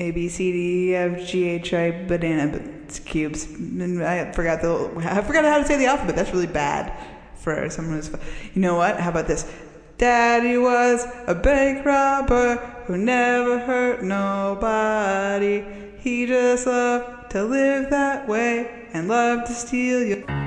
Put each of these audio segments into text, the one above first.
A B C D E F G H I banana cubes. I forgot the I forgot how to say the alphabet. That's really bad for someone who's. You know what? How about this? Daddy was a bank robber who never hurt nobody. He just loved to live that way and loved to steal your.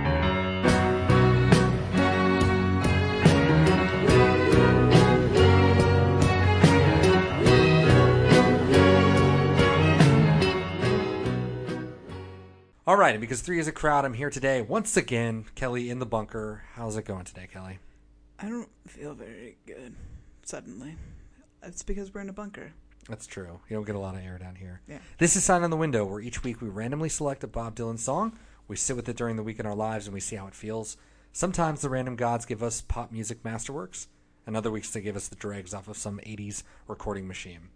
Right, and because three is a crowd, I'm here today once again. Kelly in the bunker. How's it going today, Kelly? I don't feel very good suddenly. It's because we're in a bunker. That's true. You don't get a lot of air down here. Yeah. This is Sign on the Window, where each week we randomly select a Bob Dylan song. We sit with it during the week in our lives and we see how it feels. Sometimes the random gods give us pop music masterworks, and other weeks they give us the dregs off of some 80s recording machine.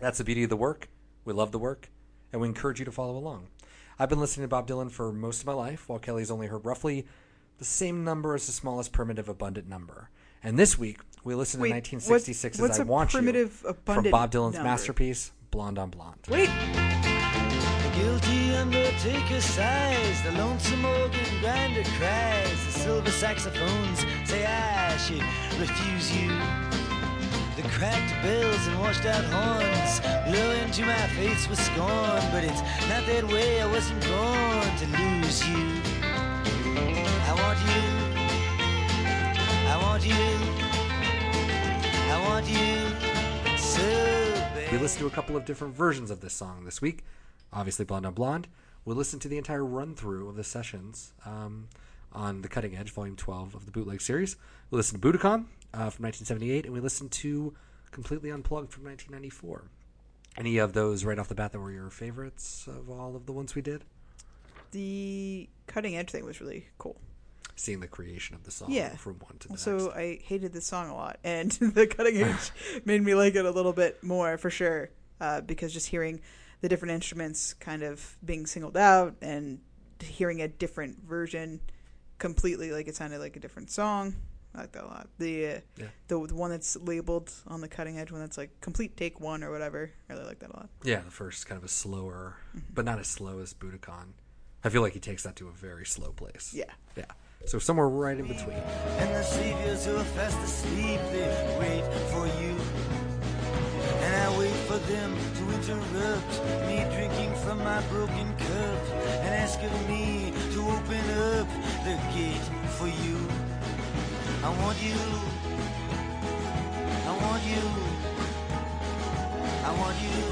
That's the beauty of the work. We love the work, and we encourage you to follow along. I've been listening to Bob Dylan for most of my life, while Kelly's only heard roughly the same number as the smallest primitive abundant number. And this week, we listened Wait, to 1966 what's as I a Want primitive You from Bob Dylan's number? masterpiece, Blonde on Blonde. Wait, The guilty undertaker sighs, the lonesome organ grinder cries, the silver saxophones say I should refuse you. The cracked bells and washed out horns blow into my face with scorn, but it's not that way. I wasn't born to lose you. I want you. I want you. I want you so bad. We listened to a couple of different versions of this song this week. Obviously, Blonde on Blonde. We listened to the entire run through of the sessions um, on the Cutting Edge, Volume 12 of the Bootleg series. We listened to Budokan uh, from 1978, and we listened to Completely Unplugged from 1994. Any of those right off the bat that were your favorites of all of the ones we did? the cutting edge thing was really cool. Seeing the creation of the song Yeah. from one to the Also, next. I hated this song a lot, and the cutting edge made me like it a little bit more for sure. Uh, because just hearing the different instruments kind of being singled out and hearing a different version completely, like it sounded like a different song. I like that a lot. The uh, Yeah. the the one that's labeled on the cutting edge, one that's like complete take one or whatever. I really like that a lot. Yeah, the first kind of a slower, Mm-hmm. but not as slow as Budokan. I feel like he takes that to a very slow place. Yeah. Yeah. So somewhere right in between. And the saviors who are fast asleep, they wait for you. And I wait for them to interrupt me drinking from my broken cup and ask of me to open up the gate for you. I want you. I want you. I want you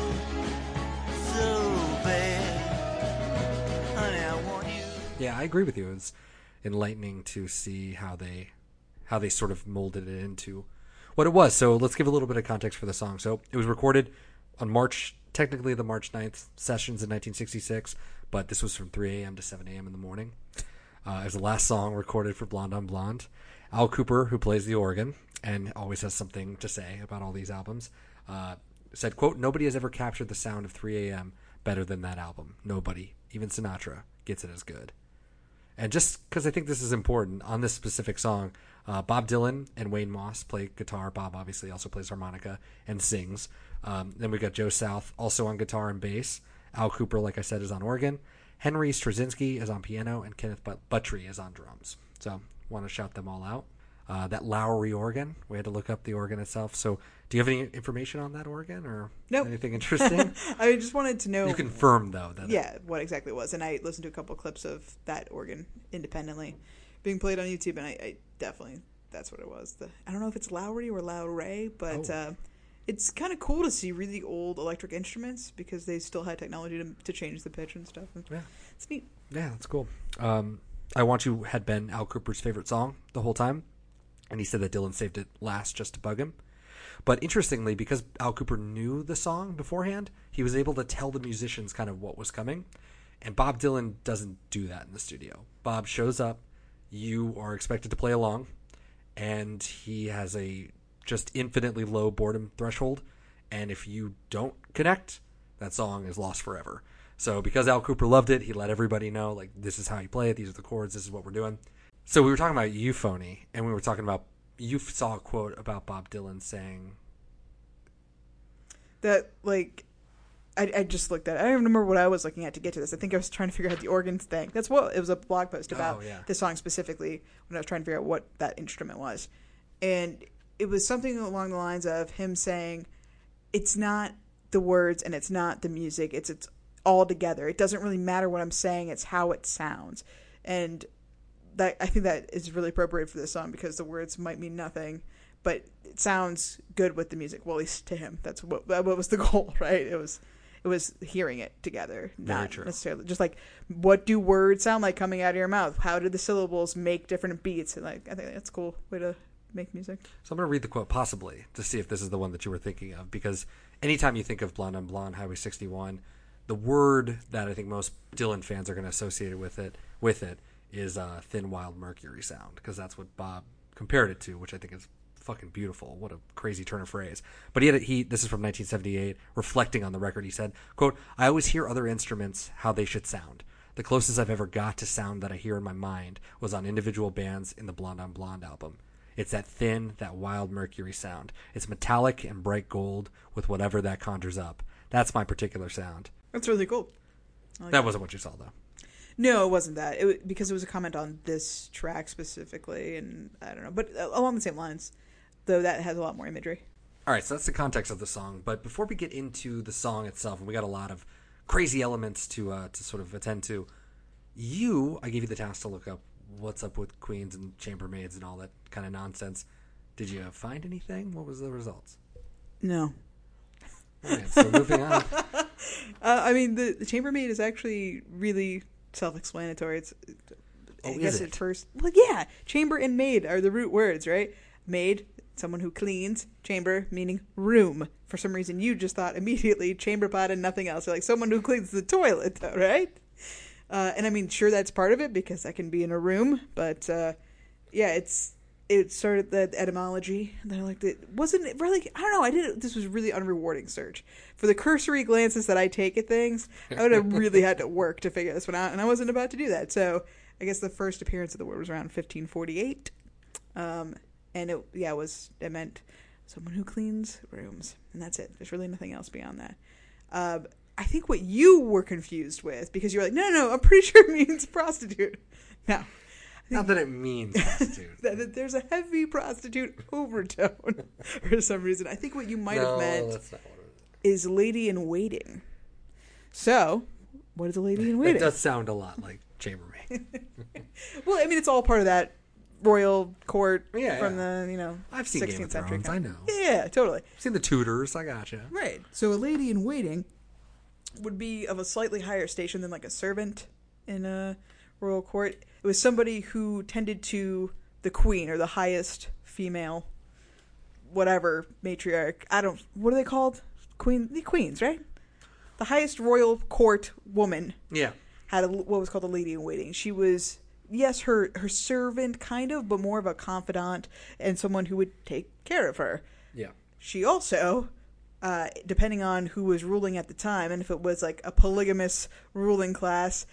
so bad. Honey, I want you. Yeah, I agree with you. It's enlightening to see how they how they sort of molded it into what it was. So let's give a little bit of context for the song. So it was recorded on March, technically the March 9th sessions in 1966, but this was from 3 a.m. to 7 a.m. in the morning. Uh, it was the last song recorded for Blonde on Blonde. Al Kooper, who plays the organ and always has something to say about all these albums, uh, said, "quote Nobody has ever captured the sound of 3 a.m. better than that album. Nobody, even Sinatra, gets it as good." And just because I think this is important on this specific song, uh, Bob Dylan and Wayne Moss play guitar. Bob obviously also plays harmonica and sings. Um, then we got Joe South also on guitar and bass. Al Kooper, like I said, is on organ. Henry Straczynski is on piano, and Kenneth But- Buttrey is on drums. So, want to shout them all out. Uh, that Lowrey organ, we had to look up the organ itself. So, do you have any information on that organ or Nope. anything interesting? I just wanted to know. you confirmed though that yeah, what exactly it was. And I listened to a couple clips of that organ independently being played on YouTube, and I, I definitely that's what it was. The I don't know if it's Lowry or Lowray, but Oh. uh, it's kind of cool to see really old electric instruments because they still had technology to, to change the pitch and stuff. And Yeah. It's neat. Yeah, that's cool. Um, I Want You had been Al Kooper's favorite song the whole time, and he said that Dylan saved it last just to bug him. But interestingly, because Al Kooper knew the song beforehand, he was able to tell the musicians kind of what was coming. And Bob Dylan doesn't do that in the studio. Bob shows up, you are expected to play along, and he has a just infinitely low boredom threshold. And if you don't connect, that song is lost forever. So because Al Kooper loved it, he let everybody know like this is how you play it, these are the chords, this is what we're doing. So we were talking about euphony, and we were talking about you saw a quote about Bob Dylan saying, That like I, I just looked at. it. I don't even remember what I was looking at to get to this. I think I was trying to figure out the organs thing. That's what it was a blog post oh, about Oh, yeah. this song specifically when I was trying to figure out what that instrument was, and it was something along the lines of him saying, "It's not the words and it's not the music. It's it's all together. It doesn't really matter what I'm saying. It's how it sounds." And that I think that is really appropriate for this song because the words might mean nothing, but it sounds good with the music. Well, at least to him, that's what that what was the goal, right? It was it was hearing it together, not necessarily just like what do words sound like coming out of your mouth? How do the syllables make different beats? And like I think that's a cool way to make music. So I'm going to read the quote possibly to see if this is the one that you were thinking of because anytime you think of Blonde on Blonde Highway 61, the word that I think most Dylan fans are going to associate it with it with it is uh, thin wild mercury sound because that's what Bob compared it to, which I think is fucking beautiful. What a crazy turn of phrase. But he had a, he this is from 1978 reflecting on the record he said, "quote I always hear other instruments how they should sound. The closest I've ever got to sound that I hear in my mind was on individual bands in the Blonde on Blonde album. It's that thin, that wild mercury sound. It's metallic and bright gold with whatever that conjures up. That's my particular sound. That's really cool. That wasn't what you saw though. No, it wasn't that. It because it was a comment on this track specifically, and I don't know, but uh, along the same lines, though that has a lot more imagery. All right, so that's the context of the song. But before we get into the song itself, and we got a lot of crazy elements to uh, to sort of attend to, you, I gave you the task to look up what's up with queens and chambermaids and all that kind of nonsense. Did you find anything? What was the results? No, All right, so moving on. uh, I mean the, the chambermaid is actually really self-explanatory. It's I Oh, guess it? at first, well, yeah, chamber and maid are the root words, right? Maid, someone who cleans. Chamber meaning room. For some reason, you just thought immediately chamber pot and nothing else. You're like someone who cleans the toilet, though, right? Uh, and I mean, sure, that's part of it because that can be in a room, but uh, yeah, it's it started the etymology. And then I liked it. Wasn't it really? I don't know. I did. This was really unrewarding search for the cursory glances that I take at things. I would have really had to work to figure this one out, and I wasn't about to do that. So I guess the first appearance of the word was around 1548, um, and it yeah it was it meant someone who cleans rooms, and that's it. There's really nothing else beyond that. Um, I think what you were confused with because you were like, no, no, no, I'm pretty sure it means prostitute. No, Not that it means prostitute. that, that there's a heavy prostitute overtone for some reason. I think what you might no, have meant that's not what it is. is lady in waiting. So, what is a lady in waiting? It does sound a lot like chambermaid. Well, I mean, it's all part of that royal court Yeah, from the you know I've seen Game 16th of century. Thrones. I know. Yeah, totally. I've seen the Tudors. I gotcha. Right. So a lady in waiting would be of a slightly higher station than like a servant in a royal court. It was somebody who tended to the queen or the highest female, whatever matriarch. I don't. What are they called? Queen. The queens, right? The highest royal court woman Yeah. had a, what was called a lady in waiting. She was yes, her her servant kind of, but more of a confidant and someone who would take care of her. Yeah. She also, uh, depending on who was ruling at the time, and if it was like a polygamous ruling class,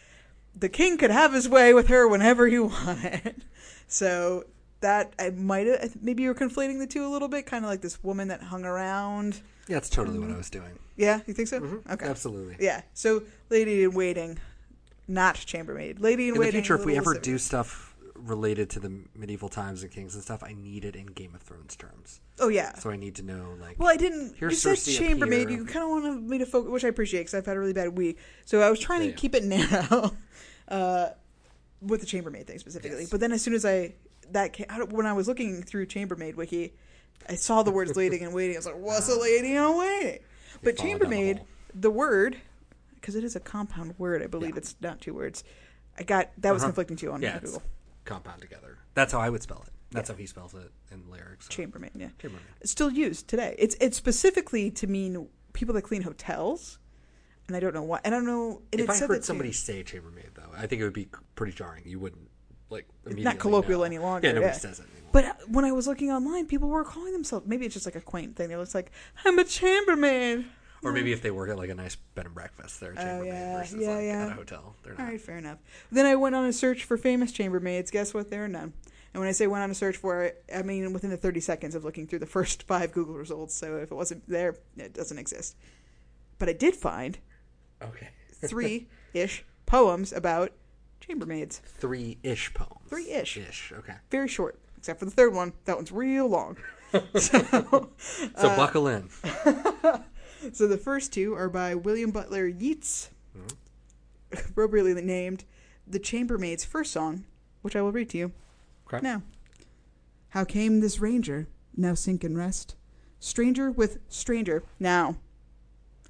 the king could have his way with her whenever he wanted. So that I might have maybe you were conflating the two a little bit, kind of like this woman that hung around. Yeah, that's totally what I was doing. Yeah, you think so? Mhm. Okay. Absolutely. Yeah. So lady in waiting, not chambermaid. Lady in, In the waiting. future, if we ever do stuff related to the medieval times and kings and stuff, I need it in Game of Thrones terms. Oh yeah. So I need to know, like, Well, I didn't. Here's you said Cersei chambermaid. You kind of wanted me to focus, which I appreciate because I've had a really bad week. So I was trying Yeah, to yeah. keep it narrow uh, with the chambermaid thing specifically. Yes. But then as soon as I that ca- I when I was looking through chambermaid wiki, I saw the words lady and waiting. I was like, what's a lady in waiting? But down the chambermaid, the word, because it is a compound word. I believe Yeah. it's not two words. I got that was Uh-huh. conflicting too on yeah, Google. Compound together. That's how I would spell it. That's how he spells it in lyrics. So. Chambermaid, yeah. Chambermaid. It's still used today. It's it's specifically to mean people that clean hotels, and I don't know why. I don't know. And If it I said heard that too. somebody say chambermaid, though, I think it would be pretty jarring. You wouldn't like immediately. not colloquial know. any longer, Yeah, nobody yeah. says it anymore. But uh, when I was looking online, people were calling themselves. Maybe it's just like a quaint thing. They're just like, "I'm a chambermaid." Or maybe hmm. if they work at like a nice bed and breakfast, they're a Oh, chambermaid yeah, versus yeah, like yeah. at a hotel. They're not. right, fair enough. Then I went on a search for famous chambermaids. Guess what? There are none. And when I say went on a search for it, I mean within the 30 seconds of looking through the first five Google results. So if it wasn't there, it doesn't exist. but I did find Okay. three ish poems about chambermaids. Three ish poems. Three-ish. Ish. Okay. Very short, except for the third one. That one's real long. so, So uh, buckle in. So the first two are by William Butler Yeats, mm-hmm. appropriately named "The Chambermaid's First Song," which I will read to you. Okay. Now, how came this ranger now sink and rest? Stranger with stranger. Now,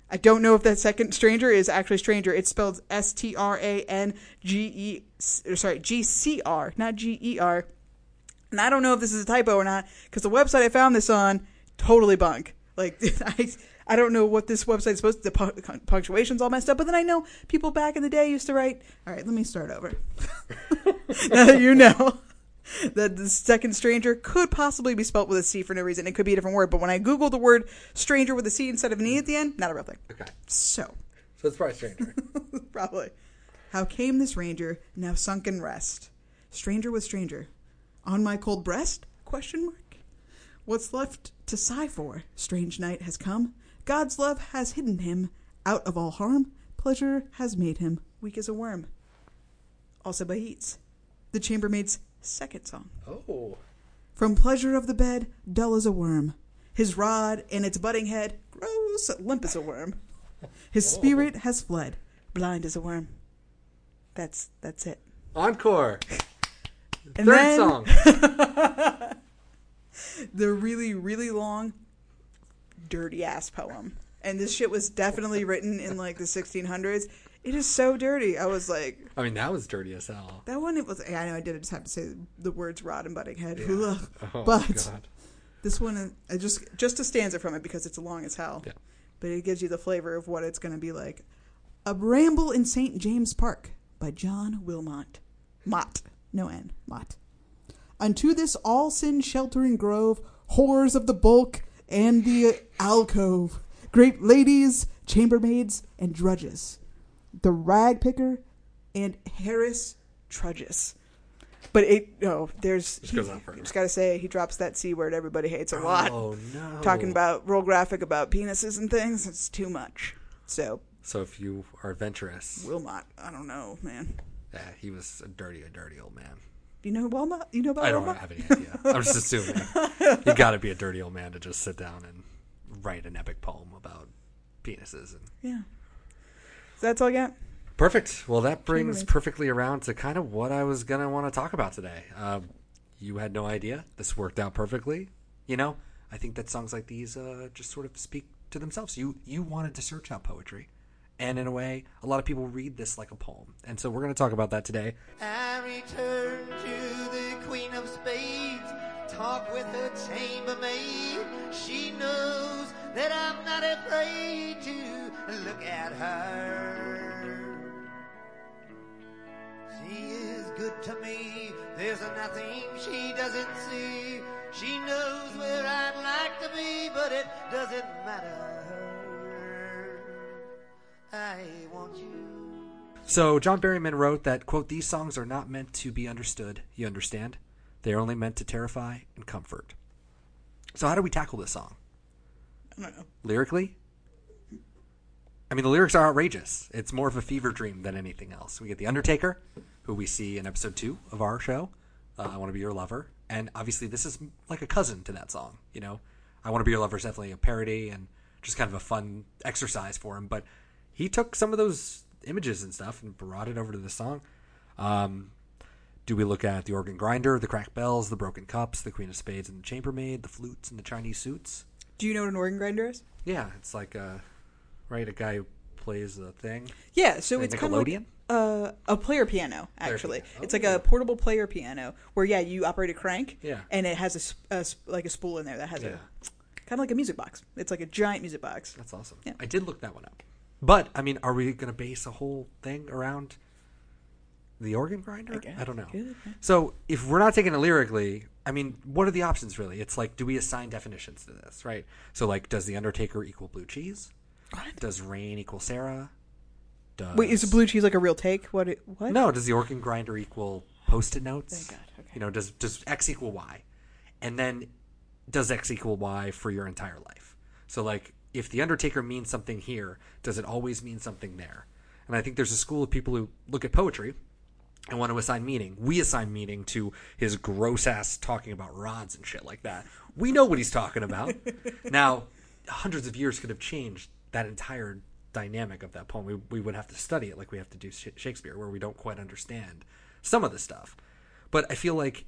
I don't know if that second stranger is actually stranger. It's spelled S T R A N G E, sorry, G C R, not G E R. And I don't know if this is a typo or not because the website I found this on totally bunk. Like I, I don't know what this website is supposed to. The pu- punctuation's all messed up. But then I know people back in the day used to write. All right, let me start over. now that you know that the second stranger could possibly be spelt with a C for no reason. It could be a different word. But when I Google the word stranger with a C instead of an E at the end, not a real thing. Okay. So, So it's probably stranger. probably. How came this ranger now sunk in rest? Stranger with stranger. On my cold breast? Question mark. What's left to sigh for? Strange night has come. God's love has hidden him out of all harm. Pleasure has made him weak as a worm. Also by Yeats. The chambermaid's second song. oh. From pleasure of the bed, dull as a worm. His rod and its budding head grows limp as a worm. His oh. spirit has fled, blind as a worm. That's that's it. Encore. Third then song. the really really long, dirty ass poem. And this shit was definitely written in like the 1600s. It is so dirty. I was like, I mean, that was dirty as hell. that one. It was. I know I did it, just have to say the words "rod" and "butting head." Yeah. Oh, But- God. This one, I just just a stanza from it because it's long as hell. Yeah. But it gives you the flavor of what it's going to be like. A Ramble in St. James Park by John Wilmot. Mott. No N. Mott. Unto this all sin sheltering grove, whores of the bulk and the alcove, great ladies, chambermaids, and drudges, the rag picker and Harris trudges. But it, oh, there's. Just goes on further. Just gotta say, he drops that C word everybody hates a oh, lot Oh no. talking about real graphic about penises and things. It's too much. So So if you are adventurous, Wilmot, I don't know, man. yeah, he was a dirty, a dirty old man. You know Wilmot? You know about I don't Wilmot? have any idea. I'm just assuming. you got to be a dirty old man to just sit down and write an epic poem about penises. And Yeah. So that's all I got. perfect. Well, that brings Chambermaids. perfectly around to kind of what I was gonna want to talk about today. Um, you had no idea. This worked out perfectly. You know, I think that songs like these uh, just sort of speak to themselves. You you wanted to search out poetry. And in a way, a lot of people read this like a poem. And so we're going to talk about that today. I return Spades. Talk with her chambermaid. She knows that I'm not afraid to look at her. She is good to me. There's nothing she doesn't see. She knows where I'd like to be, but it doesn't matter. I want you. So John Berryman wrote that quote these songs are not meant to be understood, you understand? They are only meant to terrify and comfort. So how do we tackle this song? I don't know. Lyrically? I mean the lyrics are outrageous. It's more of a fever dream than anything else. We get the Undertaker, who we see in episode 2 of our show, uh, I want to be your lover, and obviously this is like a cousin to that song, you know. I want to be your lover is definitely a parody and just kind of a fun exercise for him, but he took some of those images and stuff and brought it over to the song. Um, do we look at the organ grinder, the cracked bells, the broken cups, the queen of spades and the chambermaid, the flutes and the Chinese suits? Do you know what an organ grinder is? Yeah, it's like a right a guy who plays a thing. Yeah, so it's kind of like uh, a player piano. Player Actually, piano. it's like Oh. a portable player piano where yeah, you operate a crank. Yeah. and it has a, a like a spool in there that has Yeah. a kind of like a music box. It's like a giant music box. That's awesome. Yeah. I did look that one up. But I mean, are we going to base a whole thing around the organ grinder? I guess I don't know. So if we're not taking it lyrically, I mean, what are the options really? It's like, do we assign definitions to this, right? So like, does the Undertaker equal blue cheese? What? Does rain equal Sarah? Does Wait, is blue cheese like a real take? What? It, what? No, does the organ grinder equal post-it notes? Thank God, okay. You know, does does x equal y, and then does x equal y for your entire life? So like, if the Undertaker means something here, does it always mean something there? And I think there's a school of people who look at poetry and want to assign meaning. We assign meaning to his gross ass talking about rods and shit like that. We know what he's talking about. now, hundreds of years could have changed that entire dynamic of that poem. We, we would have to study it like we have to do Sh- Shakespeare, where we don't quite understand some of the stuff. But I feel like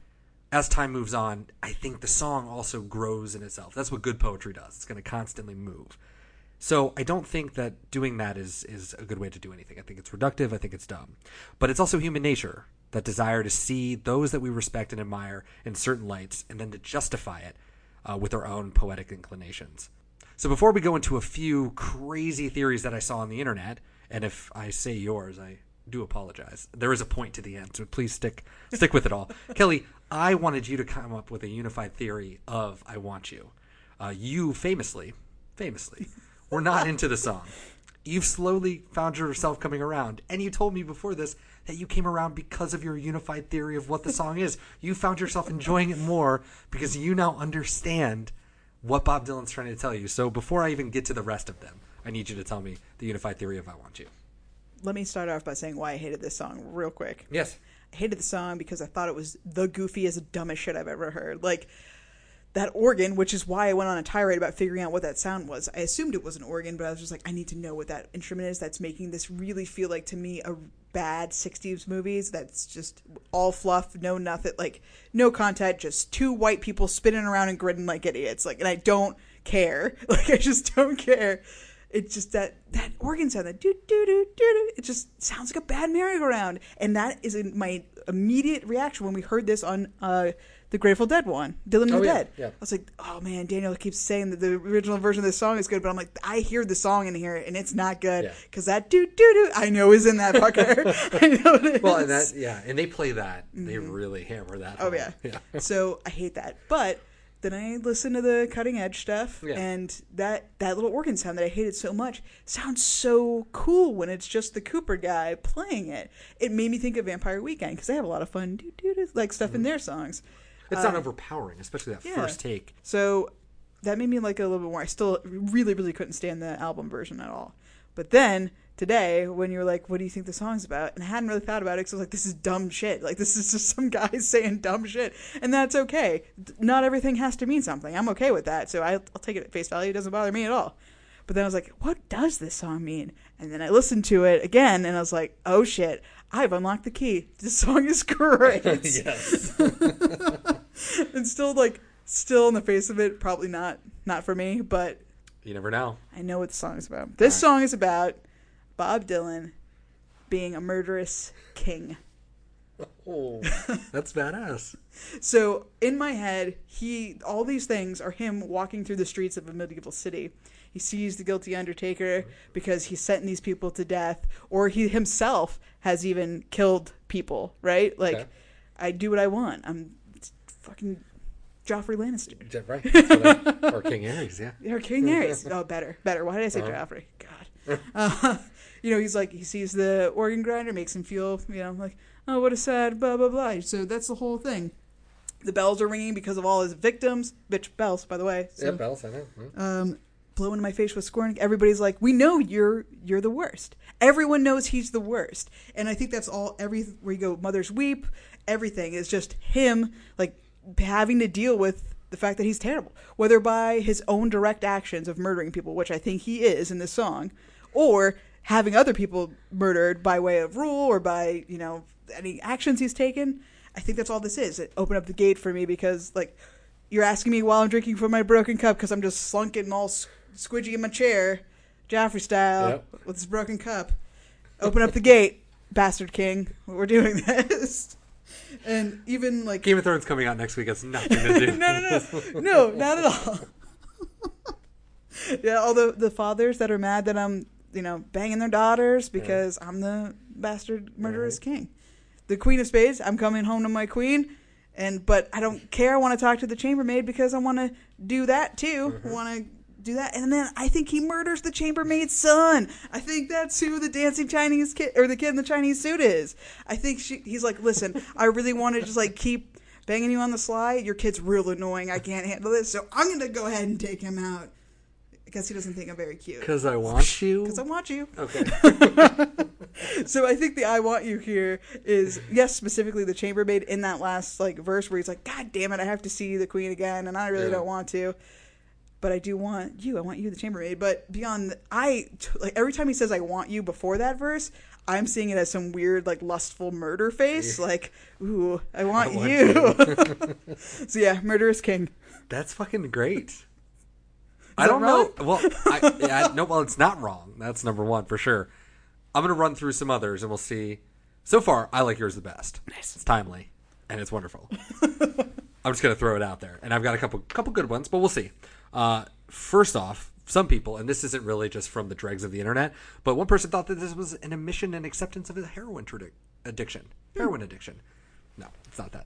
as time moves on, I think the song also grows in itself. That's what good poetry does. It's going to constantly move. So I don't think that doing that is is a good way to do anything. I think it's reductive. I think it's dumb. But it's also human nature that desire to see those that we respect and admire in certain lights, and then to justify it uh, with our own poetic inclinations. So before we go into a few crazy theories that I saw on the internet, and if I say yours, I do apologize. There is a point to the end, so please stick stick with it all. Kelly, I wanted you to come up with a unified theory of "I Want You." Uh, you famously, famously, were not into the song. You've slowly found yourself coming around, and you told me before this that you came around because of your unified theory of what the song is. You found yourself enjoying it more because you now understand what Bob Dylan's trying to tell you. So before I even get to the rest of them, I need you to tell me the unified theory of "I Want You." Let me start off by saying why I hated this song real quick. Yes. I hated the song because I thought it was the goofiest, dumbest shit I've ever heard. Like that organ, which is why I went on a tirade about figuring out what that sound was. I assumed it was an organ, but I was just like, I need to know what that instrument is that's making this really feel like to me a bad 60s movies that's just all fluff, no nothing, like no content, just two white people spinning around and grinning like idiots. Like, and I don't care. Like, I just don't care. It's just that that organ sound, that doo doo doo doo doo. It just sounds like a bad merry-go-round, and that is my immediate reaction when we heard this on uh, the Grateful Dead one, Dylan and Oh, the yeah, Dead. yeah. I was like, oh man, Daniel keeps saying that the original version of this song is good, but I'm like, I hear the song in here and it's not good Yeah. because that doo doo doo I know is in that fucker. I know it is. Well, and that yeah, and they play that. They mm-hmm. really hammer that. Oh yeah. yeah. so I hate that. But then I listen to the cutting edge stuff, Yeah. and that that little organ sound that I hated so much sounds so cool when it's just the Kooper guy playing it. It made me think of Vampire Weekend because they have a lot of fun doo doo doo like stuff in mm-hmm. their songs. It's not overpowering, especially that yeah. first take. So that made me like it a little bit more. I still really, really couldn't stand the album version at all. But then today, when you were like, "What do you think the song's about?" and I hadn't really thought about it because I was like, "This is dumb shit. Like this is just some guy saying dumb shit," and that's okay. Not everything has to mean something. I'm okay with that. So I, I'll take it at face value. It doesn't bother me at all. But then I was like, "What does this song mean?" And then I listened to it again, and I was like, "Oh shit." I've unlocked the key. This song is great. yes. and still like still in the face of it probably not not for me but You never know. i know what the song is about this song is about bob dylan being a murderous king Oh, that's badass. so in my head he all these things are him walking through the streets of a medieval city he sees the guilty undertaker because he's sentenced these people to death or he himself has even killed people right like Okay. i do what i want i'm fucking joffrey lannister Yeah, Right. I- or King Aerys, yeah. Or King Aerys. Oh, better, better. Why did I say Uh-huh. Joffrey? God. Uh, you know, he's like he sees the organ grinder, makes him feel, you know, like oh, what a sad blah blah blah. So that's the whole thing. The bells are ringing because of all his victims. Bitch bells, by the way. So, yeah, bells, I know. Hmm. um, blowing in my face with scorn. Everybody's like, we know you're you're the worst. Everyone knows he's the worst, and I think that's all. Every where you go, mothers weep. Everything is just him, like having to deal with the fact that he's terrible, whether by his own direct actions of murdering people, which I think he is in this song, or having other people murdered by way of rule or by you know any actions he's taken. I think that's all this is. It opened up the gate for me because like you're asking me while I'm drinking from my broken cup because I'm just slunk and all squidgy in my chair, Joffrey style, Yep. with this broken cup. Open up the gate, bastard king. We're doing this. And even like Game of Thrones coming out next week has nothing to do. no, no, no, no, not at all. yeah, all the the fathers that are mad that I'm, you know, banging their daughters because I'm the bastard murderous king. The Queen of Spades, I'm coming home to my queen, and but I don't care. I want to talk to the chambermaid because I want to do that too. I want to do that, and then I think he murders the chambermaid's son. I think that's who the dancing Chinese kid or the kid in the Chinese suit is. I think she, he's like, listen, I really want to just like keep banging you on the sly. Your kid's real annoying. I can't handle this, so I'm gonna go ahead and take him out. guess he doesn't think I'm very cute. Because I want you. Because I want you. Okay. So I think the "I want you" here is yes, specifically the chambermaid in that last like verse where he's like, "God damn it, I have to see the queen again, and I really Yeah. don't want to." But I do want you. I want you, the chambermaid. Eh? But beyond, th- I like every time he says "I want you" before that verse, I'm seeing it as some weird like lustful murder face. Like, ooh, I want, want you. so yeah, murderous king. That's fucking great. I don't know. Well, I, yeah, no. Well, it's not wrong. That's number one for sure. I'm gonna run through some others, and we'll see. So far, I like yours the best. Nice. It's timely, and it's wonderful. I'm just gonna throw it out there, and I've got a couple couple good ones, but we'll see. Uh, first off, some people, and this isn't really just from the dregs of the internet, but one person thought that this was an admission and acceptance of a heroin tradi- addiction. Heroin addiction. No, it's not that.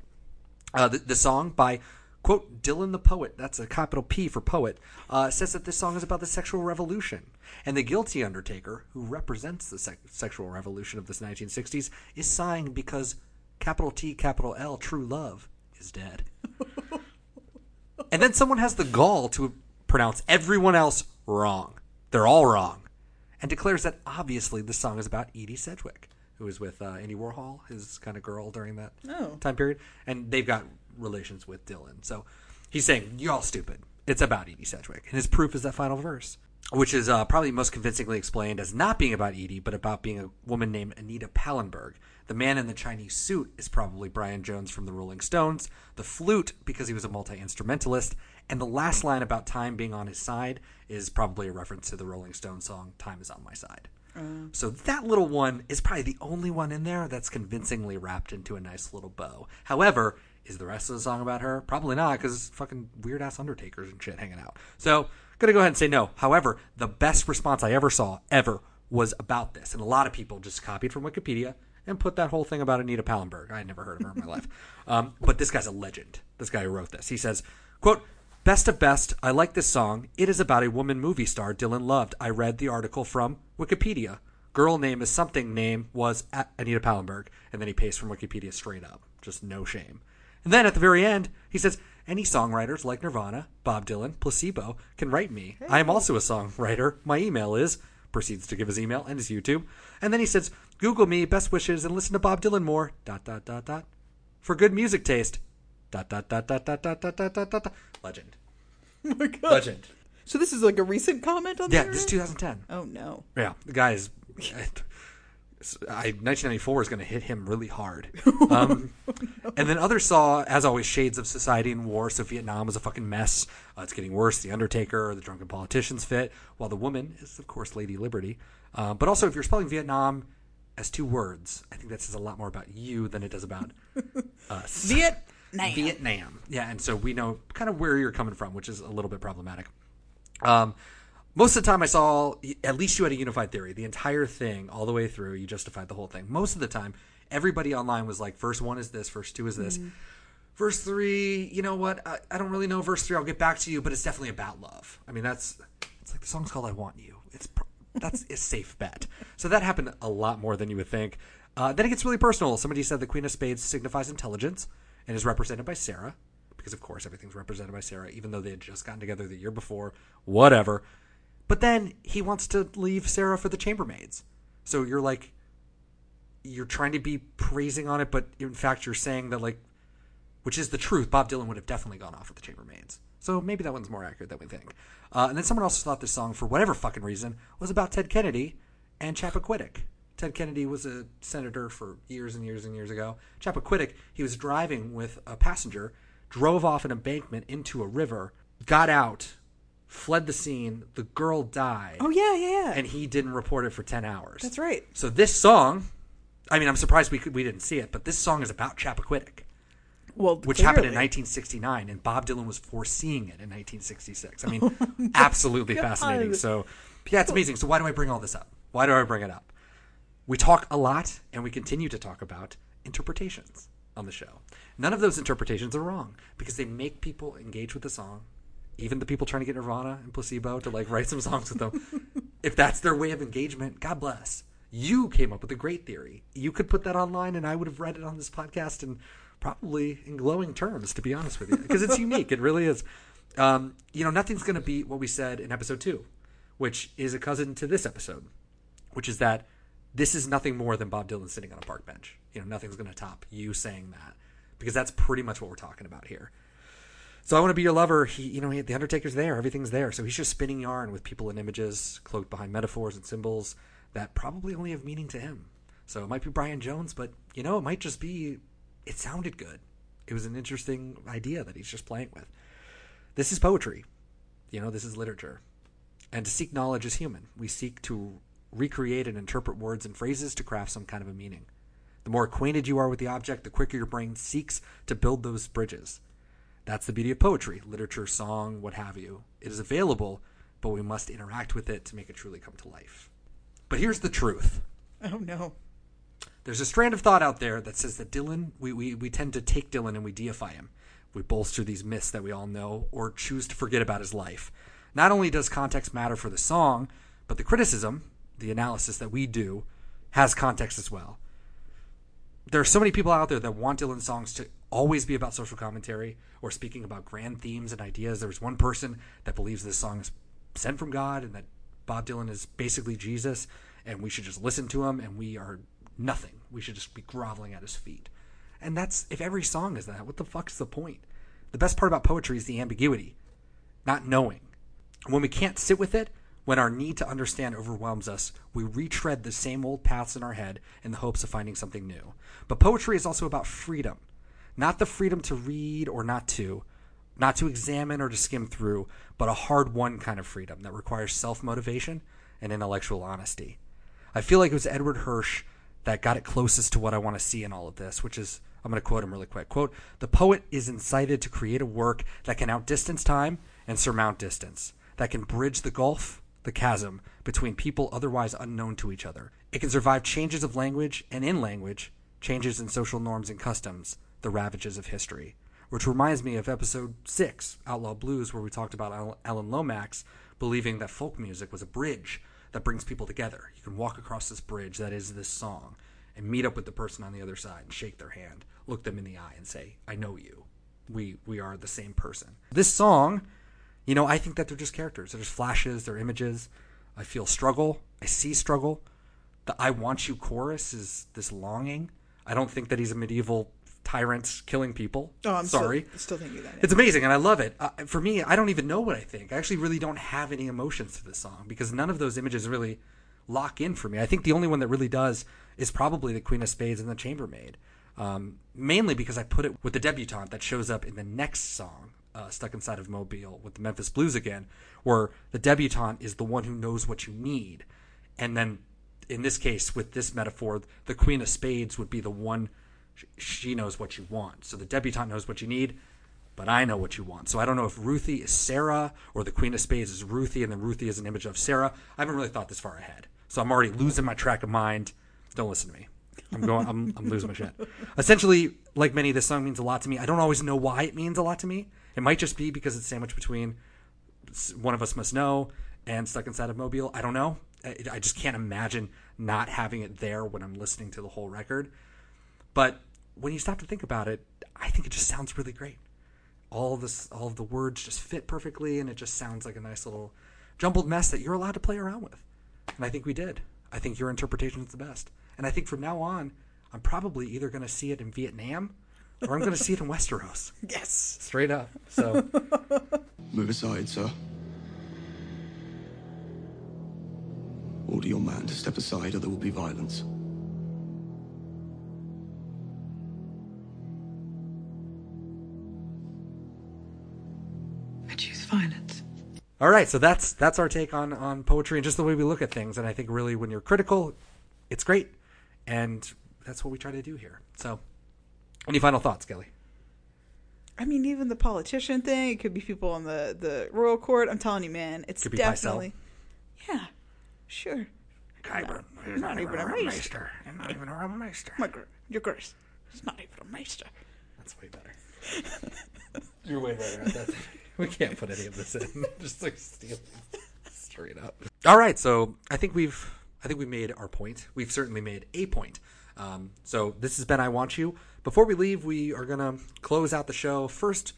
Uh, the, the song by quote Dylan the poet, that's a capital P for poet, uh, says that this song is about the sexual revolution, and the guilty undertaker, who represents the sexual revolution of this 1960s, is sighing because capital T, capital L, true love is dead. and then someone has the gall to pronounce everyone else wrong. They're all wrong, and declares that obviously the song is about Edie Sedgwick, who was with uh, Andy Warhol, his kind of girl during that Oh. time period, and they've got relations with Dylan. So he's saying, You're all stupid. It's about Edie Sedgwick. And his proof is that final verse, which is uh, probably most convincingly explained as not being about Edie, but about being a woman named Anita Pallenberg. The man in the Chinese suit is probably Brian Jones from the Rolling Stones, the flute, because he was a multi instrumentalist, and the last line about time being on his side is probably a reference to the Rolling Stones song, Time is on My Side. So that little one is probably the only one in there that's convincingly wrapped into a nice little bow. However, is the rest of the song about her? Probably not, because fucking weird ass undertakers and shit hanging out. So gonna go ahead and say no. However, the best response I ever saw ever was about this, and a lot of people just copied from Wikipedia and put that whole thing about Anita Pallenberg. I had never heard of her in my life, um, but this guy's a legend. This guy who wrote this, he says, "quote." Best of best, I like this song. It is about a woman movie star Dylan loved. I read the article from Wikipedia. Girl name is something name was Anita Pallenberg, and then he pastes from Wikipedia straight up. Just no shame. And then at the very end, he says, Any songwriters like Nirvana, Bob Dylan, Placebo can write me. I am also a songwriter. My email is, proceeds to give his email and his YouTube. And then he says, Google me, best wishes, and listen to Bob Dylan more. Dot, dot, dot, dot. For good music taste. Dot, dot, dot, dot, dot, dot, dot, dot, dot, dot. Legend. Oh my god. Legend. So this is like a recent comment on the Yeah, this is 2010. Oh no. Yeah, the guy is. I, 1994 is going to hit him really hard. Um, And then others saw, as always, shades of society and war. So Vietnam was a fucking mess. Uh, it's getting worse. The Undertaker, the drunken politicians fit. While the woman is, of course, Lady Liberty. Uh, but also, if you're spelling Vietnam as two words, I think that says a lot more about you than it does about us. Vietnam. Vietnam. Yeah, and so we know kind of where you're coming from, which is a little bit problematic. Um, most of the time, I saw at least you had a unified theory. The entire thing, all the way through, you justified the whole thing. Most of the time, everybody online was like, verse one is this, verse two is this. Verse three, you know what? I, I don't really know verse three. I'll get back to you, but it's definitely about love. I mean, that's it's like the song's called "I Want You." It's that's a safe bet. So that happened a lot more than you would think. Uh, then it gets really personal. Somebody said the Queen of Spades signifies intelligence and is represented by Sarah, because of course everything's represented by Sarah, even though they had just gotten together the year before. Whatever. But then he wants to leave Sarah for the chambermaids. So you're like, you're trying to be praising on it, but in fact you're saying that like, which is the truth. Bob Dylan would have definitely gone off with the chambermaids. So maybe that one's more accurate than we think. Uh, and then someone else thought this song, for whatever fucking reason, was about Ted Kennedy and Chappaquiddick. Ted Kennedy was a senator for years and years and years ago. Chappaquiddick, he was driving with a passenger, drove off an embankment into a river, got out, fled the scene. The girl died, Oh yeah, yeah, yeah. and he didn't report it for ten hours. That's right. So this song, I mean, I'm surprised we could, we didn't see it, but this song is about Chappaquiddick, Well, which happened in 1969, and Bob Dylan was foreseeing it in 1966. I mean, absolutely fascinating. So, yeah, it's amazing. So why do I bring all this up? Why do I bring it up? We talk a lot, and we continue to talk about interpretations on the show. None of those interpretations are wrong because they make people engage with the song. Even the people trying to get Nirvana and Placebo to like write some songs with them. if that's their way of engagement, God bless. You came up with a great theory. You could put that online, and I would have read it on this podcast and probably in glowing terms, to be honest with you, because it's unique. It really is. Um, you know, nothing's going to beat what we said in episode two. which is a cousin to this episode, which is that this is nothing more than Bob Dylan sitting on a park bench. You know, nothing's going to top you saying that because that's pretty much what we're talking about here. So I want to be your lover. He, you know, he, the Undertaker's there. Everything's there. So he's just spinning yarn with people and images cloaked behind metaphors and symbols that probably only have meaning to him. So it might be Brian Jones, but you know, it might just be. It sounded good. It was an interesting idea that he's just playing with. This is poetry. You know, this is literature. And to seek knowledge is human. We seek to recreate and interpret words and phrases to craft some kind of a meaning. The more acquainted you are with the object, the quicker your brain seeks to build those bridges. That's the beauty of poetry, literature, song, what have you. It is available, but we must interact with it to make it truly come to life. But here's the truth Oh no. there's a strand of thought out there that says that Dylan, we, we, we tend to take Dylan and we deify him. We bolster these myths that we all know or choose to forget about his life. Not only does context matter for the song, but the criticism, the analysis that we do, has context as well. There are so many people out there that want Dylan songs to always be about social commentary or speaking about grand themes and ideas. There's one person that believes this song is sent from God and that Bob Dylan is basically Jesus and we should just listen to him and we are nothing. We should just be groveling at his feet. And that's if every song is that, what the fuck's the point? The best part about poetry is the ambiguity, not knowing. When we can't sit with it, when our need to understand overwhelms us, we retread the same old paths in our head in the hopes of finding something new. But poetry is also about freedom. Not the freedom to read or not to, not to examine or to skim through, but a hard won kind of freedom that requires self motivation and intellectual honesty. I feel like it was Edward Hirsch that got it closest to what I want to see in all of this, which is I'm going to quote him really quick. Quote, "The poet is incited to create a work that can outdistance time and surmount distance, that can bridge the gulf, the chasm between people otherwise unknown to each other. It can survive changes of language and in language, changes in social norms and customs, the ravages of history." Which reminds me of episode 6, Outlaw Blues, where we talked about Al- Alan Lomax believing that folk music was a bridge that brings people together. You can walk across this bridge that is this song and meet up with the person on the other side and shake their hand, look them in the eye and say, "I know you. We we are the same person." This song, you know, I think that they're just characters. They're just flashes, they're images. I feel struggle. I see struggle. The I want you chorus is this longing. I don't think that he's a medieval tyrant killing people. Oh, I'm sorry. Still, still thinking that. It's amazing, and I love it. Uh, for me, I don't even know what I think. I actually really don't have any emotions to this song because none of those images really lock in for me. I think the only one that really does is probably the Queen of Spades and the Chambermaid, um, mainly because I put it with the debutante that shows up in the next song, uh, Stuck Inside of Mobile, with the Memphis Blues again, where the debutante is the one who knows what you need, and then in this case, with this metaphor, the Queen of Spades would be the one she knows what you want. So the debutante knows what you need, but I know what you want. So I don't know if Ruthie is Sarah or the Queen of Spades is Ruthie, and then Ruthie is an image of Sarah. I haven't really thought this far ahead, so I'm already losing my track of mind. Don't listen to me. I'm going. I'm, I'm losing my shit. Essentially, like many, this song means a lot to me. I don't always know why it means a lot to me. It might just be because it's sandwiched between one of us must know and stuck inside of Mobile. I don't know. I, I just can't imagine not having it there when I'm listening to the whole record. But when you stop to think about it, I think it just sounds really great. All of this, all of the words just fit perfectly, and it just sounds like a nice little jumbled mess that you're allowed to play around with. And I think we did. I think your interpretation is the best. And I think from now on, I'm probably either going to see it in Vietnam or I'm going to see it in Westeros. yes. Straight up. So Move aside, sir. Order your man to step aside or there will be violence. All right, so that's that's our take on on poetry and just the way we look at things. And I think really when you're critical, it's great, and that's what we try to do here. So, any final thoughts, Kelly? I mean, even the politician thing. It could be people on the the royal court. I'm telling you, man, it's Could be Pycelle. definitely. Yeah, sure. Qyburn, he's not even a maester. Not even a meister. My gr- your grace. It's not even a maester. That's way better. You're way better at that. We can't put any of this in. Just like steal straight up. All right, so I think we've I think we made our point. We've certainly made a point. Um, so this has been I Want You. Before we leave, we are gonna close out the show. First,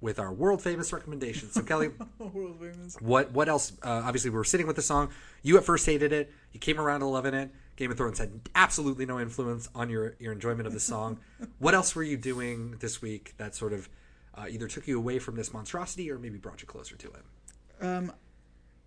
with our world famous recommendations. So Kelly, World famous. what what else? Uh, obviously, we were sitting with the song. You at first hated it. You came around to loving it. Game of Thrones had absolutely no influence on your your enjoyment of the song. what else were you doing this week that sort of uh, either took you away from this monstrosity or maybe brought you closer to it? Um,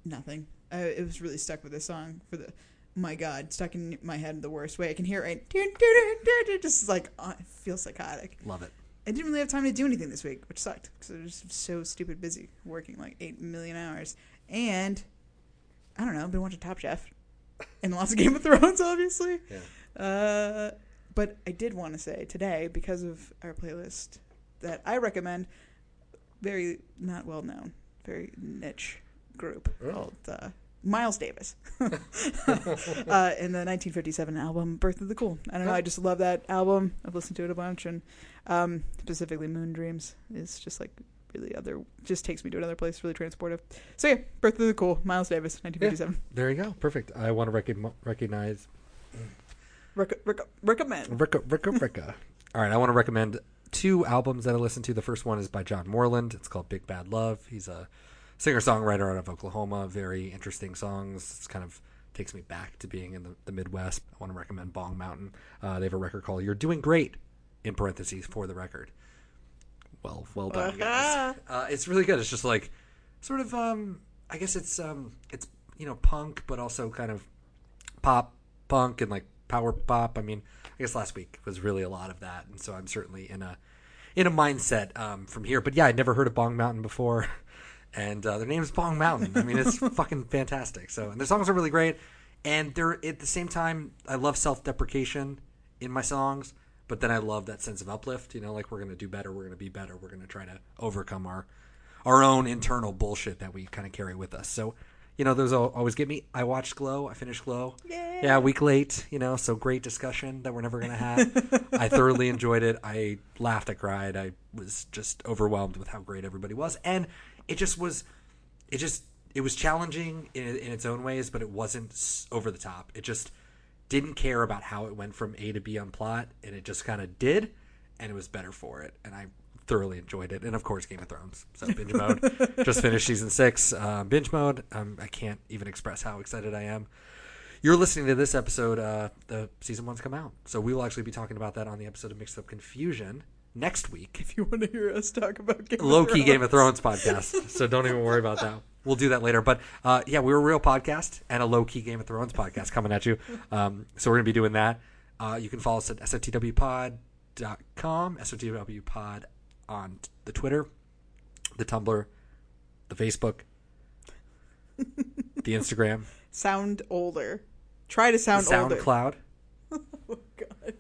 nothing. I, it was really stuck with this song for the. My God, stuck in my head the worst way. I can hear it. Right, just like uh, I feel psychotic. Love it. I didn't really have time to do anything this week, which sucked because I was just so stupid busy working like eight million hours. And I don't know, I've been watching Top Chef and lots of Game of Thrones, obviously. Yeah. Uh, but I did want to say today, because of our playlist, that I recommend very not well known, very niche group called uh, Miles Davis. uh, in the 1957 album Birth of the Cool. I don't know, I just love that album. I've listened to it a bunch, and um, specifically Moon Dreams is just like really other, just takes me to another place, really transportive. So yeah, Birth of the Cool, Miles Davis, 1957. There you go. Perfect. I want to rec- recognize Rec- rec- recommend. Ricka, Ricka, Ricka. All right, I want to recommend two albums that I listened to. The first one is by John Moreland. It's called Big Bad Luv. He's a singer songwriter out of Oklahoma. Very interesting songs. It's kind of takes me back to being in the, the Midwest. I want to recommend Bong Mountain. Uh, they have a record called "You're Doing Great" in parentheses for the record. Well, well done, you guys. Uh, it's really good. It's just like sort of um, I guess it's um, it's you know punk, but also kind of pop punk and like power pop. I mean, I guess last week was really a lot of that, and so I'm certainly in a in a mindset um, from here. But yeah, I'd never heard of Bong Mountain before, and uh, their name is Bong Mountain. I mean, it's fucking fantastic. So, and their songs are really great, and they're at the same time, I love self deprecation in my songs. But then I love that sense of uplift, you know, like we're gonna do better, we're gonna be better, we're gonna try to overcome our our own internal bullshit that we kind of carry with us. So, you know, those always get me. I watched Glow. I finished Glow. Yeah, a week late. You know, so great discussion that we're never gonna have. I thoroughly enjoyed it. I laughed. I cried. I was just overwhelmed with how great everybody was, and it just was. It just it was challenging in, in its own ways, but it wasn't over the top. It just didn't care about how it went from A to B on plot, and it just kind of did, and it was better for it. And I thoroughly enjoyed it. And of course, Game of Thrones. So binge mode. just finished season six. Uh, binge mode. Um, I can't even express how excited I am. You're listening to this episode. Uh, the season one's come out, so we will actually be talking about that on the episode of Mixed Up Confusion next week. If you want to hear us talk about Game of Low key Thrones. Game of Thrones podcast. So don't even worry about that. We'll do that later. But uh, yeah, we're a real podcast and a low key Game of Thrones podcast coming at you. Um, so we're going to be doing that. Uh, you can follow us at sotwpod.com, sotwpod on the Twitter, the Tumblr, the Facebook, the Instagram, Sound older. Try to the sound older. SoundCloud, Oh God.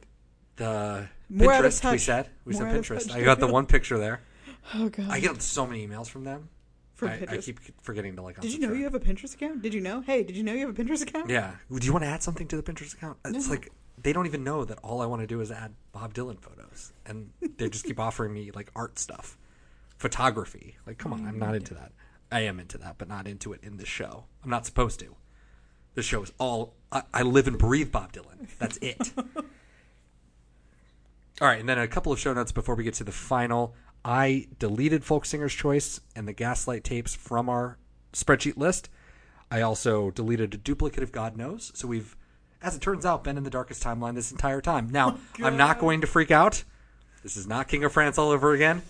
the More Pinterest. We said we More said Pinterest. I got the one picture there. Oh God. I get so many emails from them. From I, I keep forgetting to like. Did you know you have a Pinterest account? Did you know? Hey, did you know you have a Pinterest account? Yeah. Do you want to add something to the Pinterest account? It's No. like they don't even know that all I want to do is add Bob Dylan photos, and they just keep offering me like art stuff, photography. Like, come on, I'm not into that. I am into that, but not into it in this show. I'm not supposed to. This show is all I, I live and breathe Bob Dylan. That's it. all right, and then a couple of show notes before we get to the final. I deleted Folk Singer's Choice and the Gaslight tapes from our spreadsheet list. I also deleted a duplicate of God Knows. So we've, as it turns out, been in the darkest timeline this entire time. Now, I'm not going to freak out. This is not King of France all over again.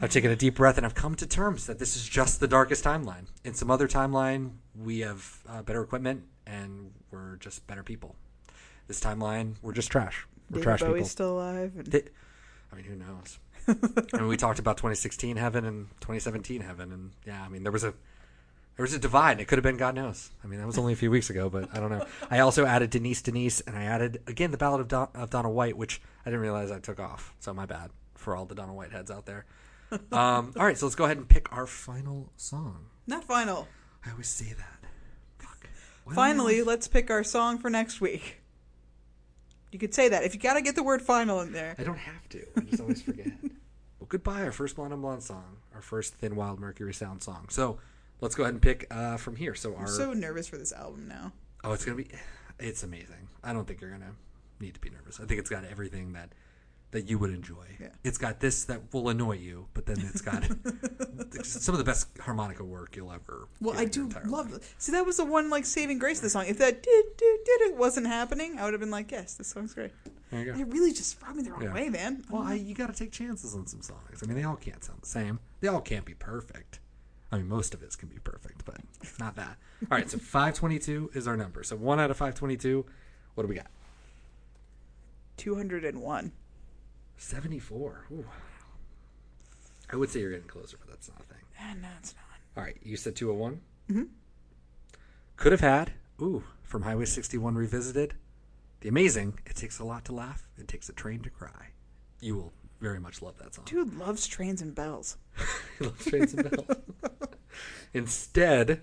I've taken a deep breath and I've come to terms that this is just the darkest timeline. In some other timeline, we have uh, better equipment and we're just better people. This timeline, we're just trash. We're David trash Bowie's people. still alive. And Di- I mean, who knows? I mean, we talked about 2016 heaven and 2017 heaven, and yeah, I mean, there was a there was a divide. It could have been God knows. I mean, that was only a few weeks ago, but I don't know. I also added Denise Denise, and I added again the Ballad of, Don- of Donna White, which I didn't realize I took off. So my bad for all the Donna White heads out there. Um, all right, so let's go ahead and pick our final song. not final. I always say that. Fuck. Finally, let's pick our song for next week. You could say that if you got to get the word "final" in there. I don't have to. I just always forget. well, goodbye, our first Blonde on Blonde song, our first Thin Wild Mercury Sound song. So let's go ahead and pick uh, from here. So our I'm so nervous for this album now. oh, it's gonna be, it's amazing. I don't think you're gonna need to be nervous. I think it's got everything that that you would enjoy. Yeah. It's got this that will annoy you, but then it's got some of the best harmonica work you'll ever. Well, I do love. life. See, that was the one like saving grace of the song. If that did did did it wasn't happening, I would have been like, yes, this song's great. There you go. It really just rubbed me the wrong Yeah. way, man. Well, I, you got to take chances on some songs. I mean, they all can't sound the same. They all can't be perfect. I mean, most of it can be perfect, but not that. All right, so 522 is our number. So one out of 522. What do we got? Two hundred and one. 74. Ooh. I would say you're getting closer, but that's not a thing. Ah, no, it's not. All right, you said 201? Mm-hmm. Could have had, ooh, from Highway 61 Revisited, the amazing It Takes a Lot to Laugh, It Takes a Train to Cry. You will very much love that song. Dude loves trains and bells. He loves trains and bells. instead,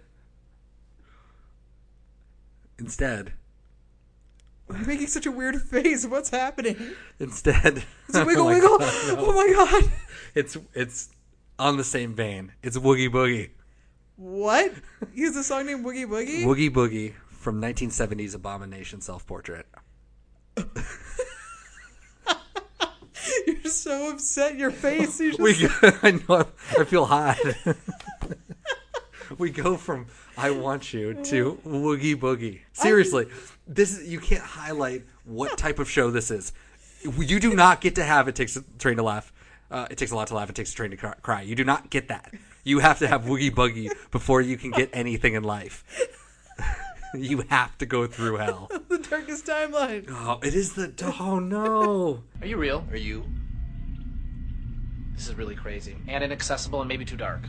instead, You're making such a weird face. What's happening? instead, it's a oh wiggle Oh wiggle? God, no. Oh my god! it's it's on the same vein. It's Woogie Boogie. What? He has a song named Woogie Boogie. Woogie Boogie from 1970's Abomination Self Portrait. You're so upset. Your face. You just, We go, I know I feel hot. we go from I want you to Woogie Boogie. Seriously, this is you can't highlight what type of show this is. You do not get to have it takes a train to laugh. Uh, it takes a lot to laugh. It takes a train to cry- cry. You do not get that. You have to have Woogie Boogie before you can get anything in life. you have to go through hell. the darkest timeline. Oh, it is the oh no. Are you real? Are you? This is really crazy and inaccessible and maybe too dark.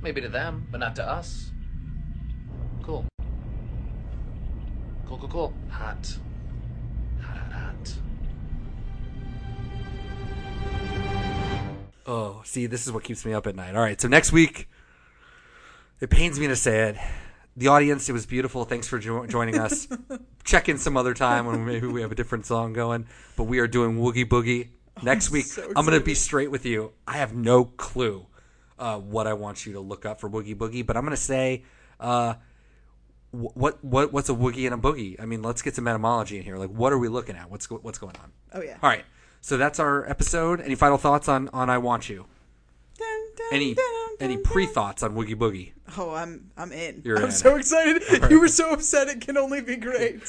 Maybe to them, but not to us. Cool. Cool, cool, cool. Hot. Hot, hot, hot. Oh, see, this is what keeps me up at night. All right, so next week, it pains me to say it. The audience, it was beautiful. Thanks for jo- joining us. Check in some other time when maybe we have a different song going. But we are doing Woogie Boogie next week. so I'm going to be straight with you. I have no clue uh, what I want you to look up for Woogie Boogie, but I'm going to say. Uh, what what what's a woogie and a boogie? I mean, let's get some etymology in here. Like, what are we looking at? What's what's going on? Oh yeah. All right, so that's our episode. Any final thoughts on on I Want You? Dun, dun, Any dun, any pre thoughts on Woogie Boogie? Oh, I'm I'm in. You're I'm in. so excited. You were so upset. It can only be great.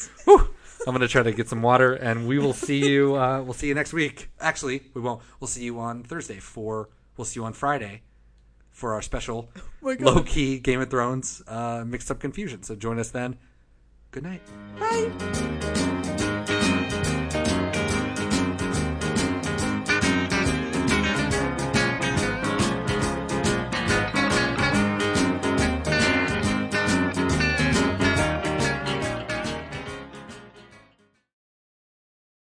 Whew. I'm gonna try to get some water, and we will see you. Uh, we'll see you next week. Actually, we won't. We'll see you on Thursday for. We'll see you on Friday for our special my God. low key Game of Thrones uh, mixed up confusion. So join us then. Good night. Bye.